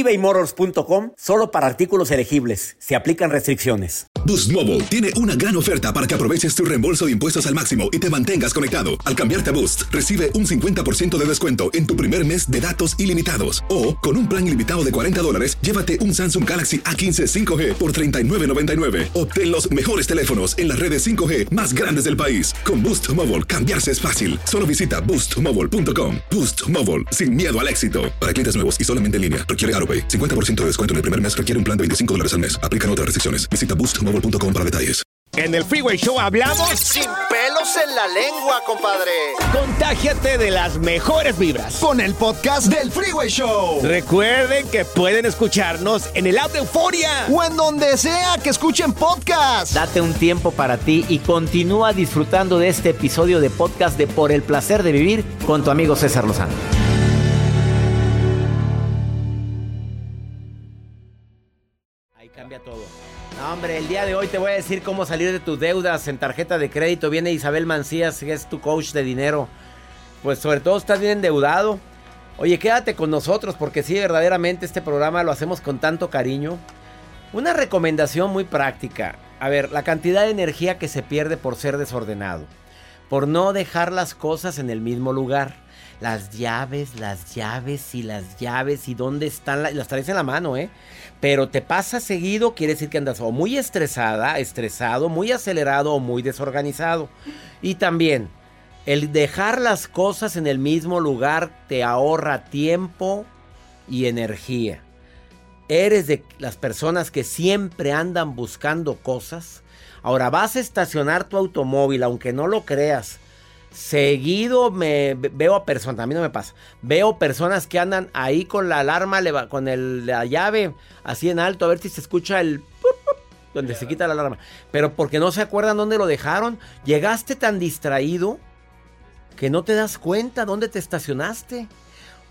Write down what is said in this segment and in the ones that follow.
ebaymotors.com solo para artículos elegibles. Se aplican restricciones. Boost Mobile tiene una gran oferta para que aproveches tu reembolso de impuestos al máximo y te mantengas conectado. Al cambiarte a Boost, recibe un 50% de descuento en tu primer mes de datos ilimitados. O, con un plan ilimitado de 40 dólares, llévate un Samsung Galaxy A15 5G por $39.99. Obtén los mejores teléfonos en las redes 5G más grandes del país. Con Boost Mobile, cambiarse es fácil. Solo visita boostmobile.com. Boost Mobile, sin miedo al éxito. Para clientes nuevos y solamente en línea, requiere AroPay. 50% de descuento en el primer mes requiere un plan de 25 dólares al mes. Aplican otras restricciones. Visita boostmobile.com para detalles. En el Freeway Show hablamos sin pelos en la lengua, compadre. Contágiate de las mejores vibras con el podcast del Freeway Show. Recuerden que pueden escucharnos en el app de Euforia o en donde sea que escuchen podcast. Date un tiempo para ti y continúa disfrutando de este episodio de podcast de Por el placer de vivir con tu amigo César Lozano. Cambia todo. No, hombre, el día de hoy te voy a decir cómo salir de tus deudas en tarjeta de crédito. Viene Isabel Mancías, que es tu coach de dinero. Pues sobre todo estás bien endeudado. Oye, quédate con nosotros porque sí, verdaderamente este programa lo hacemos con tanto cariño. Una recomendación muy práctica. A ver, la cantidad de energía que se pierde por ser desordenado. Por no dejar las cosas en el mismo lugar. Las llaves, las llaves y las llaves y dónde están. Las traes en la mano, ¿eh? pero te pasa seguido, quiere decir que andas o muy estresada, estresado, muy acelerado o muy desorganizado. Y también, el dejar las cosas en el mismo lugar te ahorra tiempo y energía. Eres de las personas que siempre andan buscando cosas. Ahora vas a estacionar tu automóvil, aunque no lo creas Seguido me veo a personas, a mí no me pasa. Veo personas que andan ahí con la alarma, con la llave así en alto, a ver si se escucha el donde se quita la alarma. Pero porque no se acuerdan dónde lo dejaron. Llegaste tan distraído que no te das cuenta dónde te estacionaste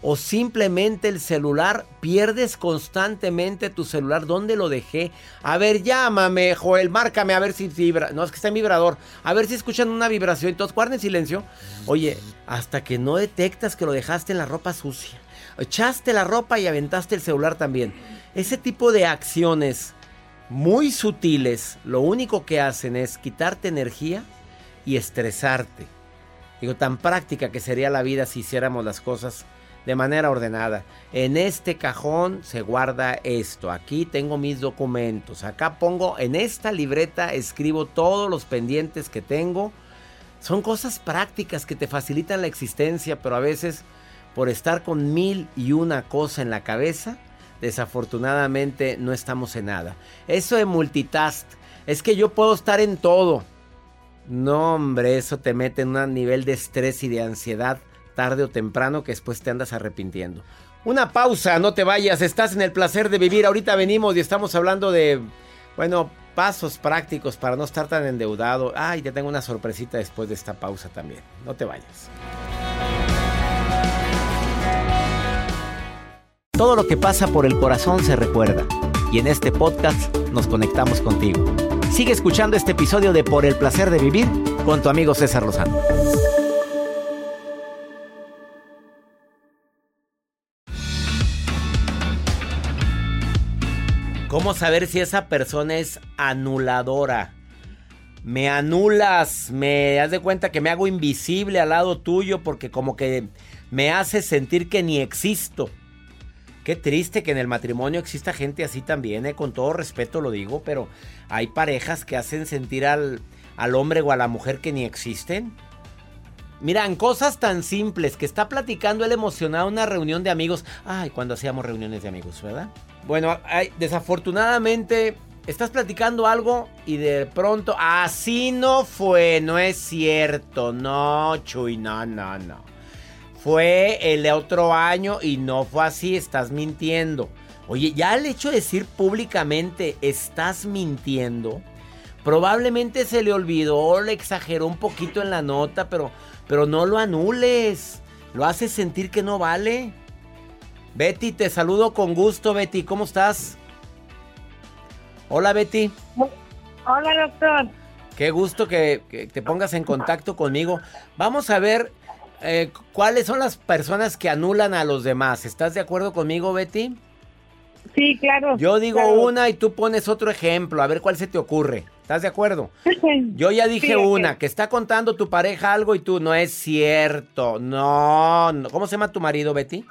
o simplemente el celular, pierdes constantemente tu celular. ¿Dónde lo dejé? A ver, llámame, Joel, márcame a ver si vibra. No, es que está en vibrador. A ver si escuchan una vibración. Entonces, guarden silencio. Oye, hasta que no detectas que lo dejaste en la ropa sucia. Echaste la ropa y aventaste el celular también. Ese tipo de acciones muy sutiles, lo único que hacen es quitarte energía y estresarte. Digo, tan práctica que sería la vida si hiciéramos las cosas de manera ordenada. En este cajón se guarda esto. Aquí tengo mis documentos. Acá pongo, en esta libreta escribo todos los pendientes que tengo. Son cosas prácticas que te facilitan la existencia, pero a veces por estar con mil y una cosa en la cabeza, desafortunadamente no estamos en nada. Eso de multitask, es que yo puedo estar en todo. No, hombre, eso te mete en un nivel de estrés y de ansiedad tarde o temprano que después te andas arrepintiendo. Una pausa, no te vayas, estás en el placer de vivir. Ahorita venimos y estamos hablando de, bueno, pasos prácticos para no estar tan endeudado. Ay, te tengo una sorpresita después de esta pausa también. No te vayas. Todo lo que pasa por el corazón se recuerda. Y en este podcast nos conectamos contigo. Sigue escuchando este episodio de Por el placer de vivir con tu amigo César Lozano. ¿Cómo saber si esa persona es anuladora? Me anulas, me das de cuenta que me hago invisible al lado tuyo porque como que me hace sentir que ni existo. Qué triste que en el matrimonio exista gente así también, eh, con todo respeto lo digo, pero hay parejas que hacen sentir al, al hombre o a la mujer que ni existen. Miran, cosas tan simples que está platicando él emocionado en una reunión de amigos. Ay, cuando hacíamos reuniones de amigos, ¿verdad? Bueno, desafortunadamente estás platicando algo y de pronto así no fue, no es cierto, no, Chuy, no, no, no. Fue el otro año y no fue así, estás mintiendo. Oye, ya el hecho de decir públicamente estás mintiendo, probablemente se le olvidó, le exageró un poquito en la nota, pero, pero no lo anules. Lo haces sentir que no vale. Betty, te saludo con gusto, Betty. ¿Cómo estás? Hola, Betty. Hola, doctor. Qué gusto que, te pongas en contacto conmigo. Vamos a ver eh, cuáles son las personas que anulan a los demás. ¿Estás de acuerdo conmigo, Betty? Sí, claro. Yo digo una y tú pones otro ejemplo, a ver cuál se te ocurre. ¿Estás de acuerdo? Yo ya dije una, que está contando tu pareja algo y tú no es cierto. No, no. ¿Cómo se llama tu marido, Betty?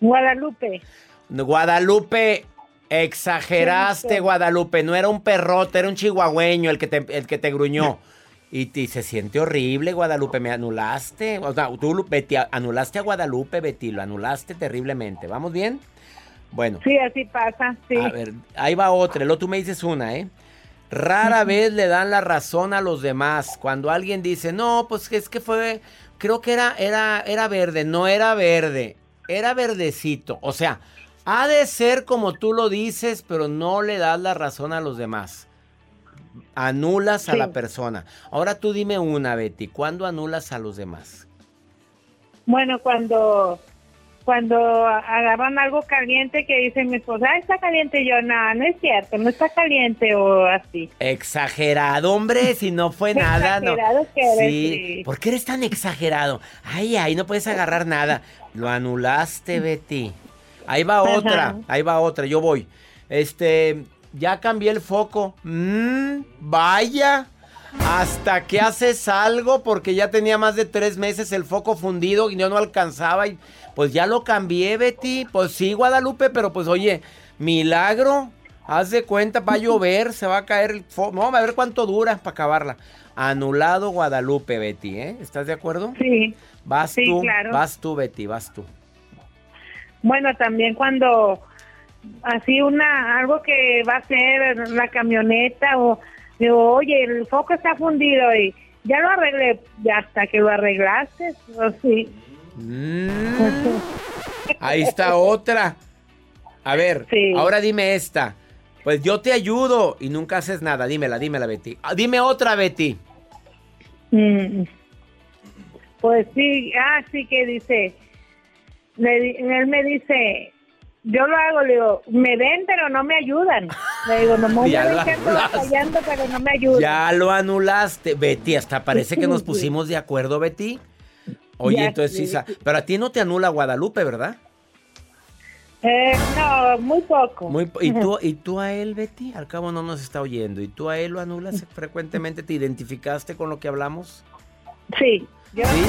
Guadalupe. Guadalupe, exageraste, Guadalupe. No era un perrote, era un chihuahueño el que te, el que te gruñó. Y, y, se siente horrible, Guadalupe. Me anulaste. O sea, tú, Betty, anulaste a Guadalupe, Betty. Lo anulaste terriblemente. ¿Vamos bien? Bueno. Sí, así pasa, sí. A ver, ahí va otra. Luego tú me dices una, ¿eh? Rara vez le dan la razón a los demás. Cuando alguien dice, no, pues es que fue, creo que era, era, era verde, no era verde, era verdecito. O sea, ha de ser como tú lo dices, pero no le das la razón a los demás. Anulas a la persona. Ahora tú dime una, Betty, ¿cuándo anulas a los demás? Bueno, cuando cuando agarran algo caliente que dicen mi esposa, ah, está caliente, yo, no, no es cierto, no está caliente o así. Exagerado, hombre, si no fue nada, exagerado Que eres, sí. ¿Por qué eres tan exagerado? Ay, ay, no puedes agarrar nada. Lo anulaste, Betty. Ahí va otra, ahí va otra, yo voy. Este, ya cambié el foco. Mmm, vaya. Hasta que haces algo porque ya tenía más de tres meses el foco fundido y yo no alcanzaba y pues ya lo cambié, Betty. Pues sí, Guadalupe, pero pues oye, milagro. Haz de cuenta, va a llover, se va a caer el foco. Vamos a ver cuánto dura para acabarla. Anulado Guadalupe, Betty, ¿eh? ¿Estás de acuerdo? Sí. Vas tú, vas tú, Betty, vas tú. Bueno, también cuando así una algo que va a ser la camioneta o digo, oye, el foco está fundido y ya lo arreglé, ya hasta que lo arreglaste, o sí. Mm. ahí está otra. A ver, ahora dime esta. Pues yo te ayudo y nunca haces nada. Dímela, dímela, Betty. Ah, dime otra, Betty. Mm. Pues sí, ah, sí que dice, él me dice, yo lo hago, le digo, me ven pero no me ayudan. Le digo, no me fallando pero no me ayudan. Ya lo anulaste, Betty, hasta parece que nos pusimos de acuerdo, Betty. Oye, entonces sí. Pero a ti no te anula Guadalupe, ¿verdad? Eh, no, muy poco. ¿y, tú, ¿Y tú a él, Betty? Al cabo no nos está oyendo. ¿Y tú a él lo anulas frecuentemente? ¿Te identificaste con lo que hablamos? Sí, yo sí.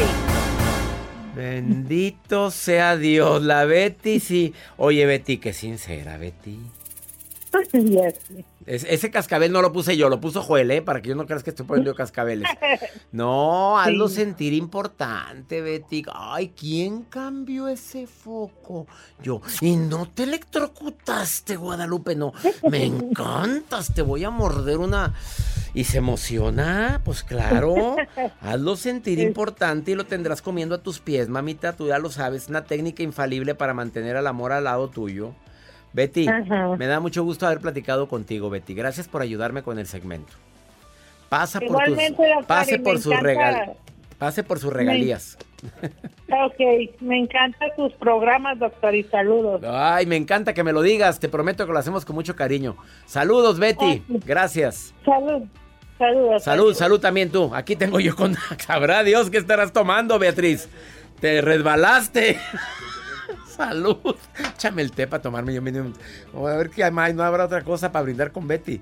Bendito sea Dios. La Betty sí. Oye, Betty, qué sincera, Betty. ese cascabel no lo puse yo, lo puso Joel, ¿eh? Para que yo no creas que estoy poniendo cascabeles. No, hazlo sentir importante, Betty. Ay, ¿quién cambió ese foco? Yo. Y no te electrocutaste, Guadalupe, no. Me encantas, te voy a morder una. Y se emociona, pues claro. Hazlo sentir importante y lo tendrás comiendo a tus pies, mamita. Tú ya lo sabes, una técnica infalible para mantener al amor al lado tuyo. Betty, me da mucho gusto haber platicado contigo, Betty. Gracias por ayudarme con el segmento. Pasa por tus, pase por sus regal, pase por sus regalías. ok, me encantan tus programas, doctor, y saludos. Ay, me encanta que me lo digas. Te prometo que lo hacemos con mucho cariño. Saludos, Betty. Gracias. Salud. Saludos. Salud, salud también tú. Aquí tengo yo con. Sabrá Dios qué estarás tomando, Beatriz. Te resbalaste. Salud. Échame el té para tomarme yo mismo. A ver qué más, no habrá otra cosa para brindar con Betty.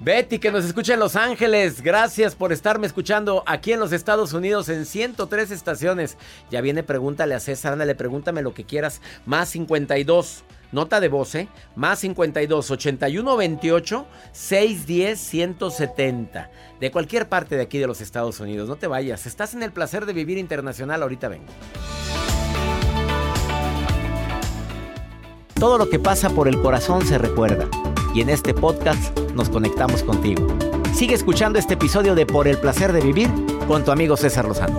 Betty, que nos escucha en Los Ángeles. Gracias por estarme escuchando aquí en los Estados Unidos en 103 estaciones. Ya viene, pregúntale a César, ándale, pregúntame lo que quieras. Más 52. Nota de voz, ¿eh? Más 52 81 28 610 170. De cualquier parte de aquí de los Estados Unidos. No te vayas. Estás en el placer de vivir internacional. Ahorita vengo. Todo lo que pasa por el corazón se recuerda y en este podcast nos conectamos contigo. Sigue escuchando este episodio de Por el placer de vivir con tu amigo César Lozano.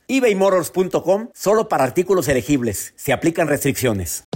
ebaymotors.com solo para artículos elegibles. Se aplican restricciones.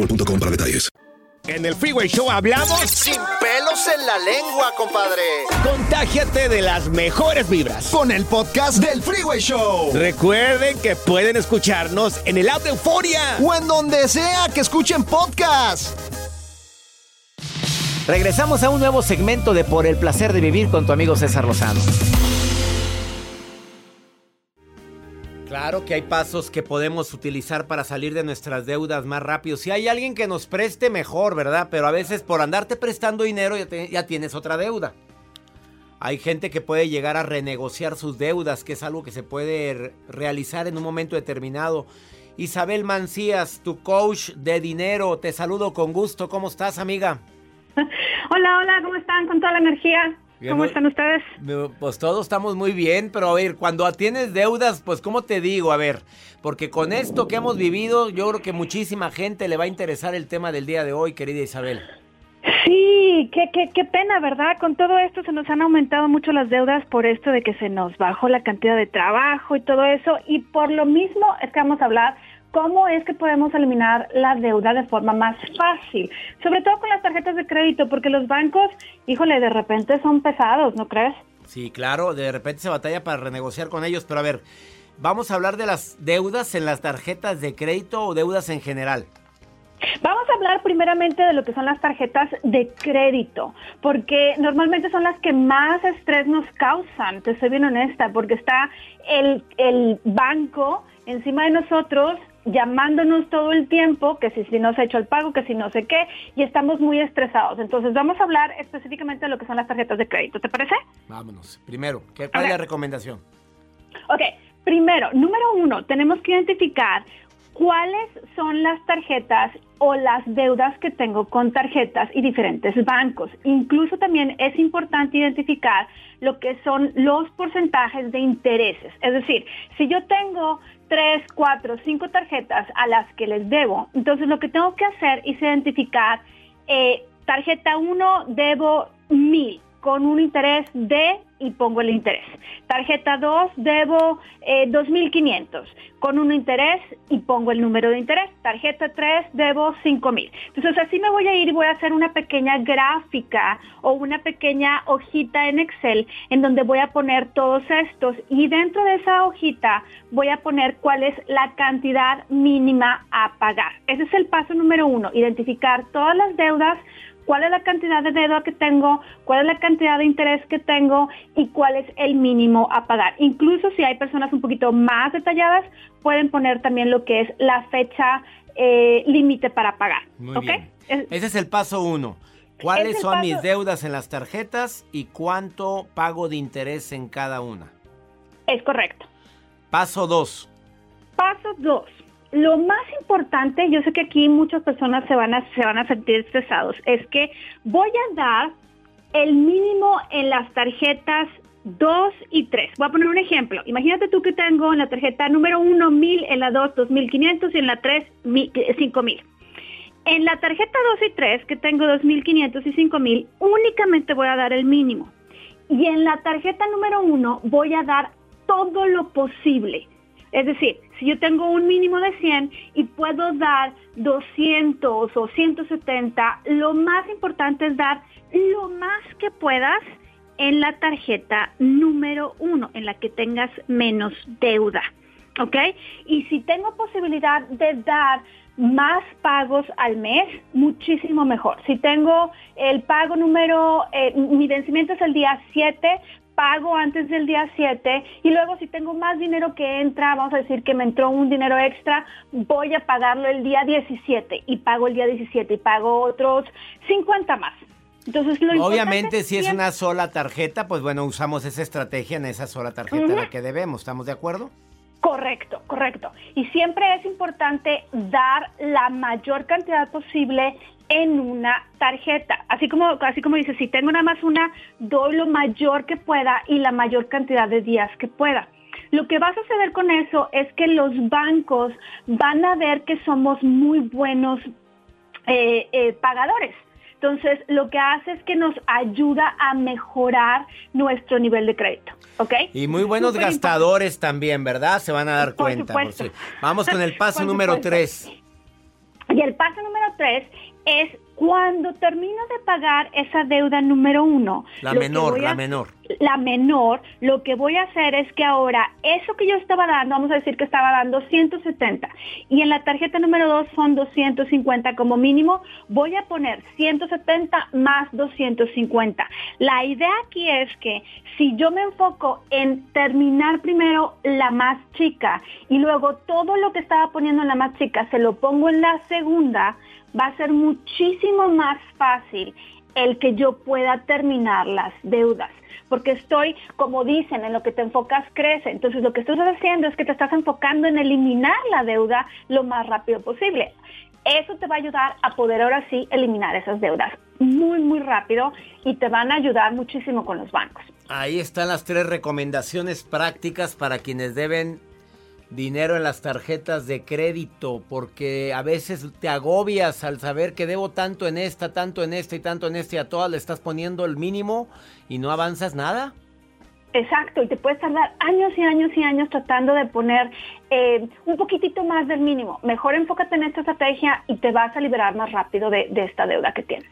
boostmobile.com para detalles. En el Freeway Show hablamos Sin pelos en la lengua, compadre. Contágiate de las mejores vibras. Con el podcast del Freeway Show. Recuerden que pueden escucharnos en el app de Euforia. O en donde sea que escuchen podcast. Regresamos a un nuevo segmento de Por el placer de vivir con tu amigo César Lozano. Claro que hay pasos que podemos utilizar para salir de nuestras deudas más rápido. Si hay alguien que nos preste, mejor, ¿verdad? Pero a veces por andarte prestando dinero ya, tienes otra deuda. Hay gente que puede llegar a renegociar sus deudas, que es algo que se puede re- realizar en un momento determinado. Isabel Mancías, tu coach de dinero, te saludo con gusto. ¿Cómo estás, amiga? Hola, hola, ¿cómo están? Con toda la energía. Bien, ¿Cómo están ustedes? Pues todos estamos muy bien, pero a ver, cuando tienes deudas, pues ¿cómo te digo? A ver, porque con esto que hemos vivido, yo creo que muchísima gente le va a interesar el tema del día de hoy, querida Isabel. Sí, qué, qué, qué pena, ¿verdad? Con todo esto se nos han aumentado mucho las deudas por esto de que se nos bajó la cantidad de trabajo y todo eso. Y por lo mismo es que vamos a hablar cómo es que podemos eliminar la deuda de forma más fácil. Sobre todo con las tarjetas de crédito, porque los bancos, híjole, de repente son pesados, ¿no crees? Sí, claro, de repente se batalla para renegociar con ellos, pero a ver, vamos a hablar de las deudas en las tarjetas de crédito o deudas en general. Vamos a hablar primeramente de lo que son las tarjetas de crédito, porque normalmente son las que más estrés nos causan, te soy bien honesta, porque está el, el banco encima de nosotros llamándonos todo el tiempo, que si, si no se ha hecho el pago, que si no sé qué, y estamos muy estresados. Entonces vamos a hablar específicamente de lo que son las tarjetas de crédito, ¿te parece? Vámonos. Primero, ¿qué, ¿cuál es la recomendación? Ok, primero, número uno, tenemos que identificar cuáles son las tarjetas o las deudas que tengo con tarjetas y diferentes bancos. Incluso también es importante identificar lo que son los porcentajes de intereses. Es decir, si yo tengo tres, cuatro, cinco tarjetas a las que les debo, entonces lo que tengo que hacer es identificar eh, tarjeta 1 debo mil con un interés de y pongo el interés. Tarjeta 2 debo eh, 2.500 con un interés y pongo el número de interés. Tarjeta 3 debo 5.000. Entonces así me voy a ir y voy a hacer una pequeña gráfica o una pequeña hojita en Excel en donde voy a poner todos estos y dentro de esa hojita voy a poner cuál es la cantidad mínima a pagar. Ese es el paso número uno, identificar todas las deudas cuál es la cantidad de deuda que tengo, cuál es la cantidad de interés que tengo y cuál es el mínimo a pagar. Incluso si hay personas un poquito más detalladas, pueden poner también lo que es la fecha eh, límite para pagar. Muy bien. Es- Ese es el paso uno. ¿Cuáles son mis deudas en las tarjetas y cuánto pago de interés en cada una? es correcto. Paso dos. Paso dos. Lo más importante, yo sé que aquí muchas personas se van a, se van a sentir estresados, es que voy a dar el mínimo en las tarjetas 2 y 3. Voy a poner un ejemplo. Imagínate tú que tengo en la tarjeta número 1 1000, en la 2 2500 y en la 3 5000. En la tarjeta 2 y 3, que tengo 2500 y 5000, únicamente voy a dar el mínimo. Y en la tarjeta número 1 voy a dar todo lo posible. Es decir, si yo tengo un mínimo de 100 y puedo dar 200 o 170, lo más importante es dar lo más que puedas en la tarjeta número 1, en la que tengas menos deuda. ¿Ok? Y si tengo posibilidad de dar más pagos al mes, muchísimo mejor. Si tengo el pago número, eh, mi vencimiento es el día 7, pago antes del día 7 y luego si tengo más dinero que entra, vamos a decir que me entró un dinero extra, voy a pagarlo el día 17 y pago el día 17 y pago otros 50 más. Entonces, lo Obviamente, si es una sola tarjeta, pues bueno, usamos esa estrategia en esa sola tarjeta la que debemos. ¿Estamos de acuerdo? Correcto, correcto. Y siempre es importante dar la mayor cantidad posible en una tarjeta. Así como, así como dice, si tengo nada más una, doy lo mayor que pueda y la mayor cantidad de días que pueda. Lo que va a suceder con eso es que los bancos van a ver que somos muy buenos eh, eh, pagadores. Entonces, lo que hace es que nos ayuda a mejorar nuestro nivel de crédito. ¿Ok? Y muy buenos gastadores también, ¿verdad? Se van a dar cuenta. Vamos con el paso número tres. Y el paso número tres es cuando termino de pagar esa deuda número uno. La menor, la menor. La menor, lo que voy a hacer es que ahora eso que yo estaba dando, vamos a decir que estaba dando 170 y en la tarjeta número dos son 250 como mínimo, voy a poner 170 más 250. La idea aquí es que si yo me enfoco en terminar primero la más chica y luego todo lo que estaba poniendo en la más chica se lo pongo en la segunda, va a ser muchísimo más fácil el que yo pueda terminar las deudas. Porque estoy, como dicen, en lo que te enfocas crece. Entonces lo que estás haciendo es que te estás enfocando en eliminar la deuda lo más rápido posible. Eso te va a ayudar a poder ahora sí eliminar esas deudas muy, muy rápido y te van a ayudar muchísimo con los bancos. Ahí están las tres recomendaciones prácticas para quienes deben dinero en las tarjetas de crédito porque a veces te agobias al saber que debo tanto en esta, tanto en esta y tanto en este y a todas le estás poniendo el mínimo y no avanzas nada. Exacto, y te puedes tardar años y años y años tratando de poner eh, un poquitito más del mínimo. Mejor enfócate en esta estrategia y te vas a liberar más rápido de esta deuda que tienes.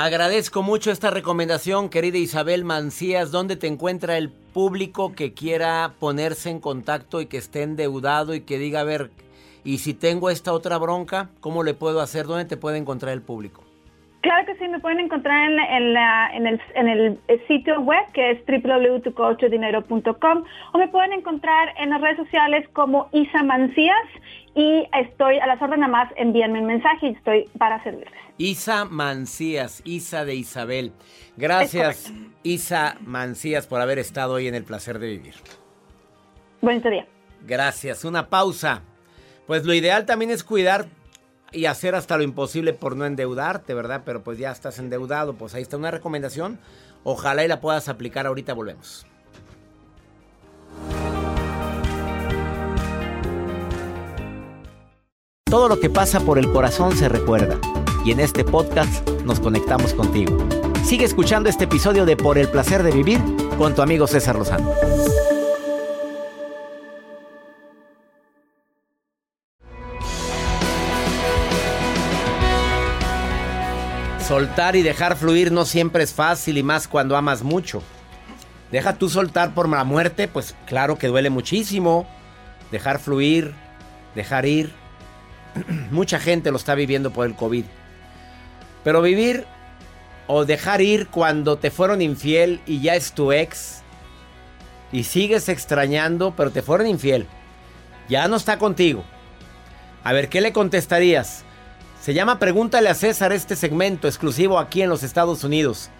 Agradezco mucho esta recomendación, querida Isabel Mancías. ¿Dónde te encuentra el público que quiera ponerse en contacto y que esté endeudado y que diga, a ver, y si tengo esta otra bronca, ¿cómo le puedo hacer? ¿Dónde te puede encontrar el público? Claro que sí, me pueden encontrar en, el, en, el, sitio web que es www.tucoachdinero.com o me pueden encontrar en las redes sociales como Isa Mancías y estoy a las órdenes más, envíenme un mensaje y estoy para servirles. Isa Mancías, Isa de Isabel. Gracias, Isa Mancías, por haber estado hoy en el placer de vivir. Buen día. Gracias. Una pausa. Pues lo ideal también es cuidar y hacer hasta lo imposible por no endeudarte, ¿verdad? Pero pues ya estás endeudado, pues ahí está una recomendación. Ojalá y la puedas aplicar ahorita, volvemos. Todo lo que pasa por el corazón se recuerda y en este podcast nos conectamos contigo. Sigue escuchando este episodio de Por el placer de vivir con tu amigo César Lozano. Soltar y dejar fluir no siempre es fácil y más cuando amas mucho. Deja tú soltar por la muerte, pues claro que duele muchísimo. Dejar fluir, dejar ir. Mucha gente lo está viviendo por el COVID. Pero vivir o dejar ir cuando te fueron infiel y ya es tu ex y sigues extrañando, pero te fueron infiel. Ya no está contigo. A ver, ¿qué le contestarías? Se llama Pregúntale a César este segmento exclusivo aquí en los Estados Unidos.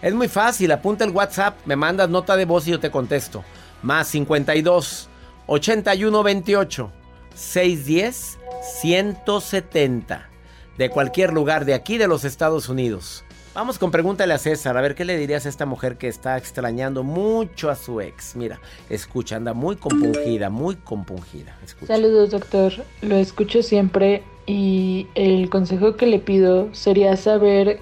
Es muy fácil, apunta el WhatsApp, me mandas nota de voz y yo te contesto. Más 52 81 28 610 170 de cualquier lugar de aquí de los Estados Unidos. Vamos con pregúntale a César, a ver qué le dirías a esta mujer que está extrañando mucho a su ex. Mira, escucha, anda muy compungida, muy compungida. Saludos, doctor. Lo escucho siempre y el consejo que le pido sería saber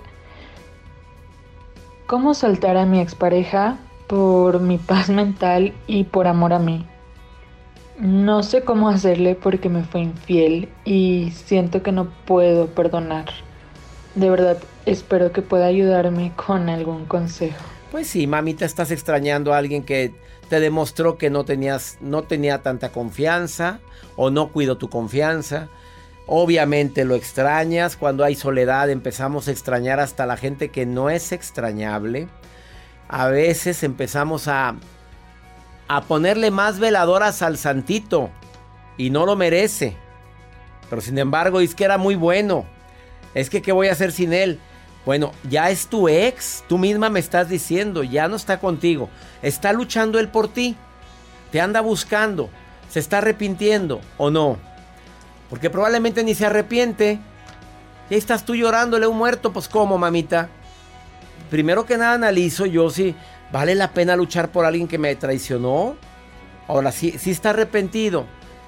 cómo soltar a mi expareja por mi paz mental y por amor a mí. No sé cómo hacerle porque me fue infiel y siento que no puedo perdonar. De verdad, espero que pueda ayudarme con algún consejo. Pues sí, mamita, estás extrañando a alguien que te demostró que no tenías no tenía tanta confianza o no cuidó tu confianza. Obviamente lo extrañas, cuando hay soledad empezamos a extrañar hasta la gente que no es extrañable. A veces empezamos a, a ponerle más veladoras al santito y no lo merece. Pero sin embargo, es que era muy bueno. Es que, ¿qué voy a hacer sin él? Bueno, ya es tu ex, tú misma me estás diciendo, ya no está contigo. Está luchando él por ti. Te anda buscando. Se está arrepintiendo o no. Porque probablemente ni se arrepiente. Y ahí estás tú llorándole a un muerto, pues ¿cómo, mamita? Primero que nada analizo yo si vale la pena luchar por alguien que me traicionó. Ahora, si, está arrepentido,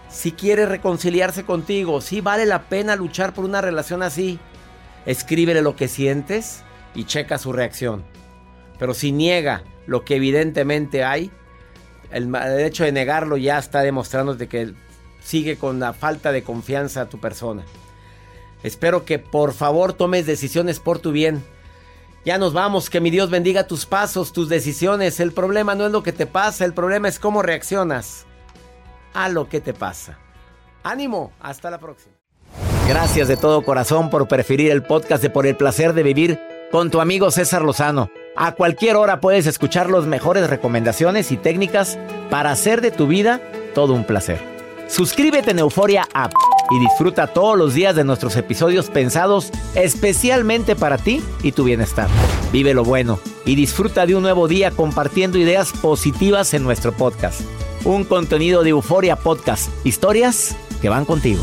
si quiere reconciliarse contigo, si vale la pena luchar por una relación así. Escríbele lo que sientes y checa su reacción. Pero si niega lo que evidentemente hay, el, el hecho de negarlo ya está demostrándote que sigue con la falta de confianza a tu persona. Espero que por favor tomes decisiones por tu bien. Ya nos vamos, que mi Dios bendiga tus pasos, tus decisiones. El problema no es lo que te pasa, el problema es cómo reaccionas a lo que te pasa. Ánimo, hasta la próxima. Gracias de todo corazón por preferir el podcast de Por el placer de vivir con tu amigo César Lozano. A cualquier hora puedes escuchar las mejores recomendaciones y técnicas para hacer de tu vida todo un placer. Suscríbete en Euforia App y disfruta todos los días de nuestros episodios pensados especialmente para ti y tu bienestar. Vive lo bueno y disfruta de un nuevo día compartiendo ideas positivas en nuestro podcast. Un contenido de Euforia Podcast. Historias que van contigo.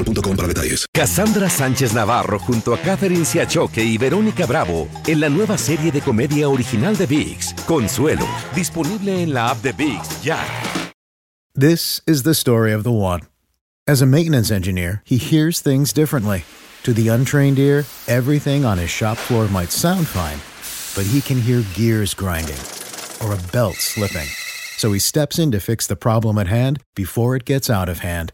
boostmobile.com para detalles. Cassandra Sánchez Navarro junto a Catherine Siachoque y Verónica Bravo en la nueva serie de comedia original de VIX, Consuelo, disponible en la app de VIX ya. This is the story of the one. As a maintenance engineer, he hears things differently. To the untrained ear, everything on his shop floor might sound fine, but he can hear gears grinding or a belt slipping. So he steps in to fix the problem at hand before it gets out of hand.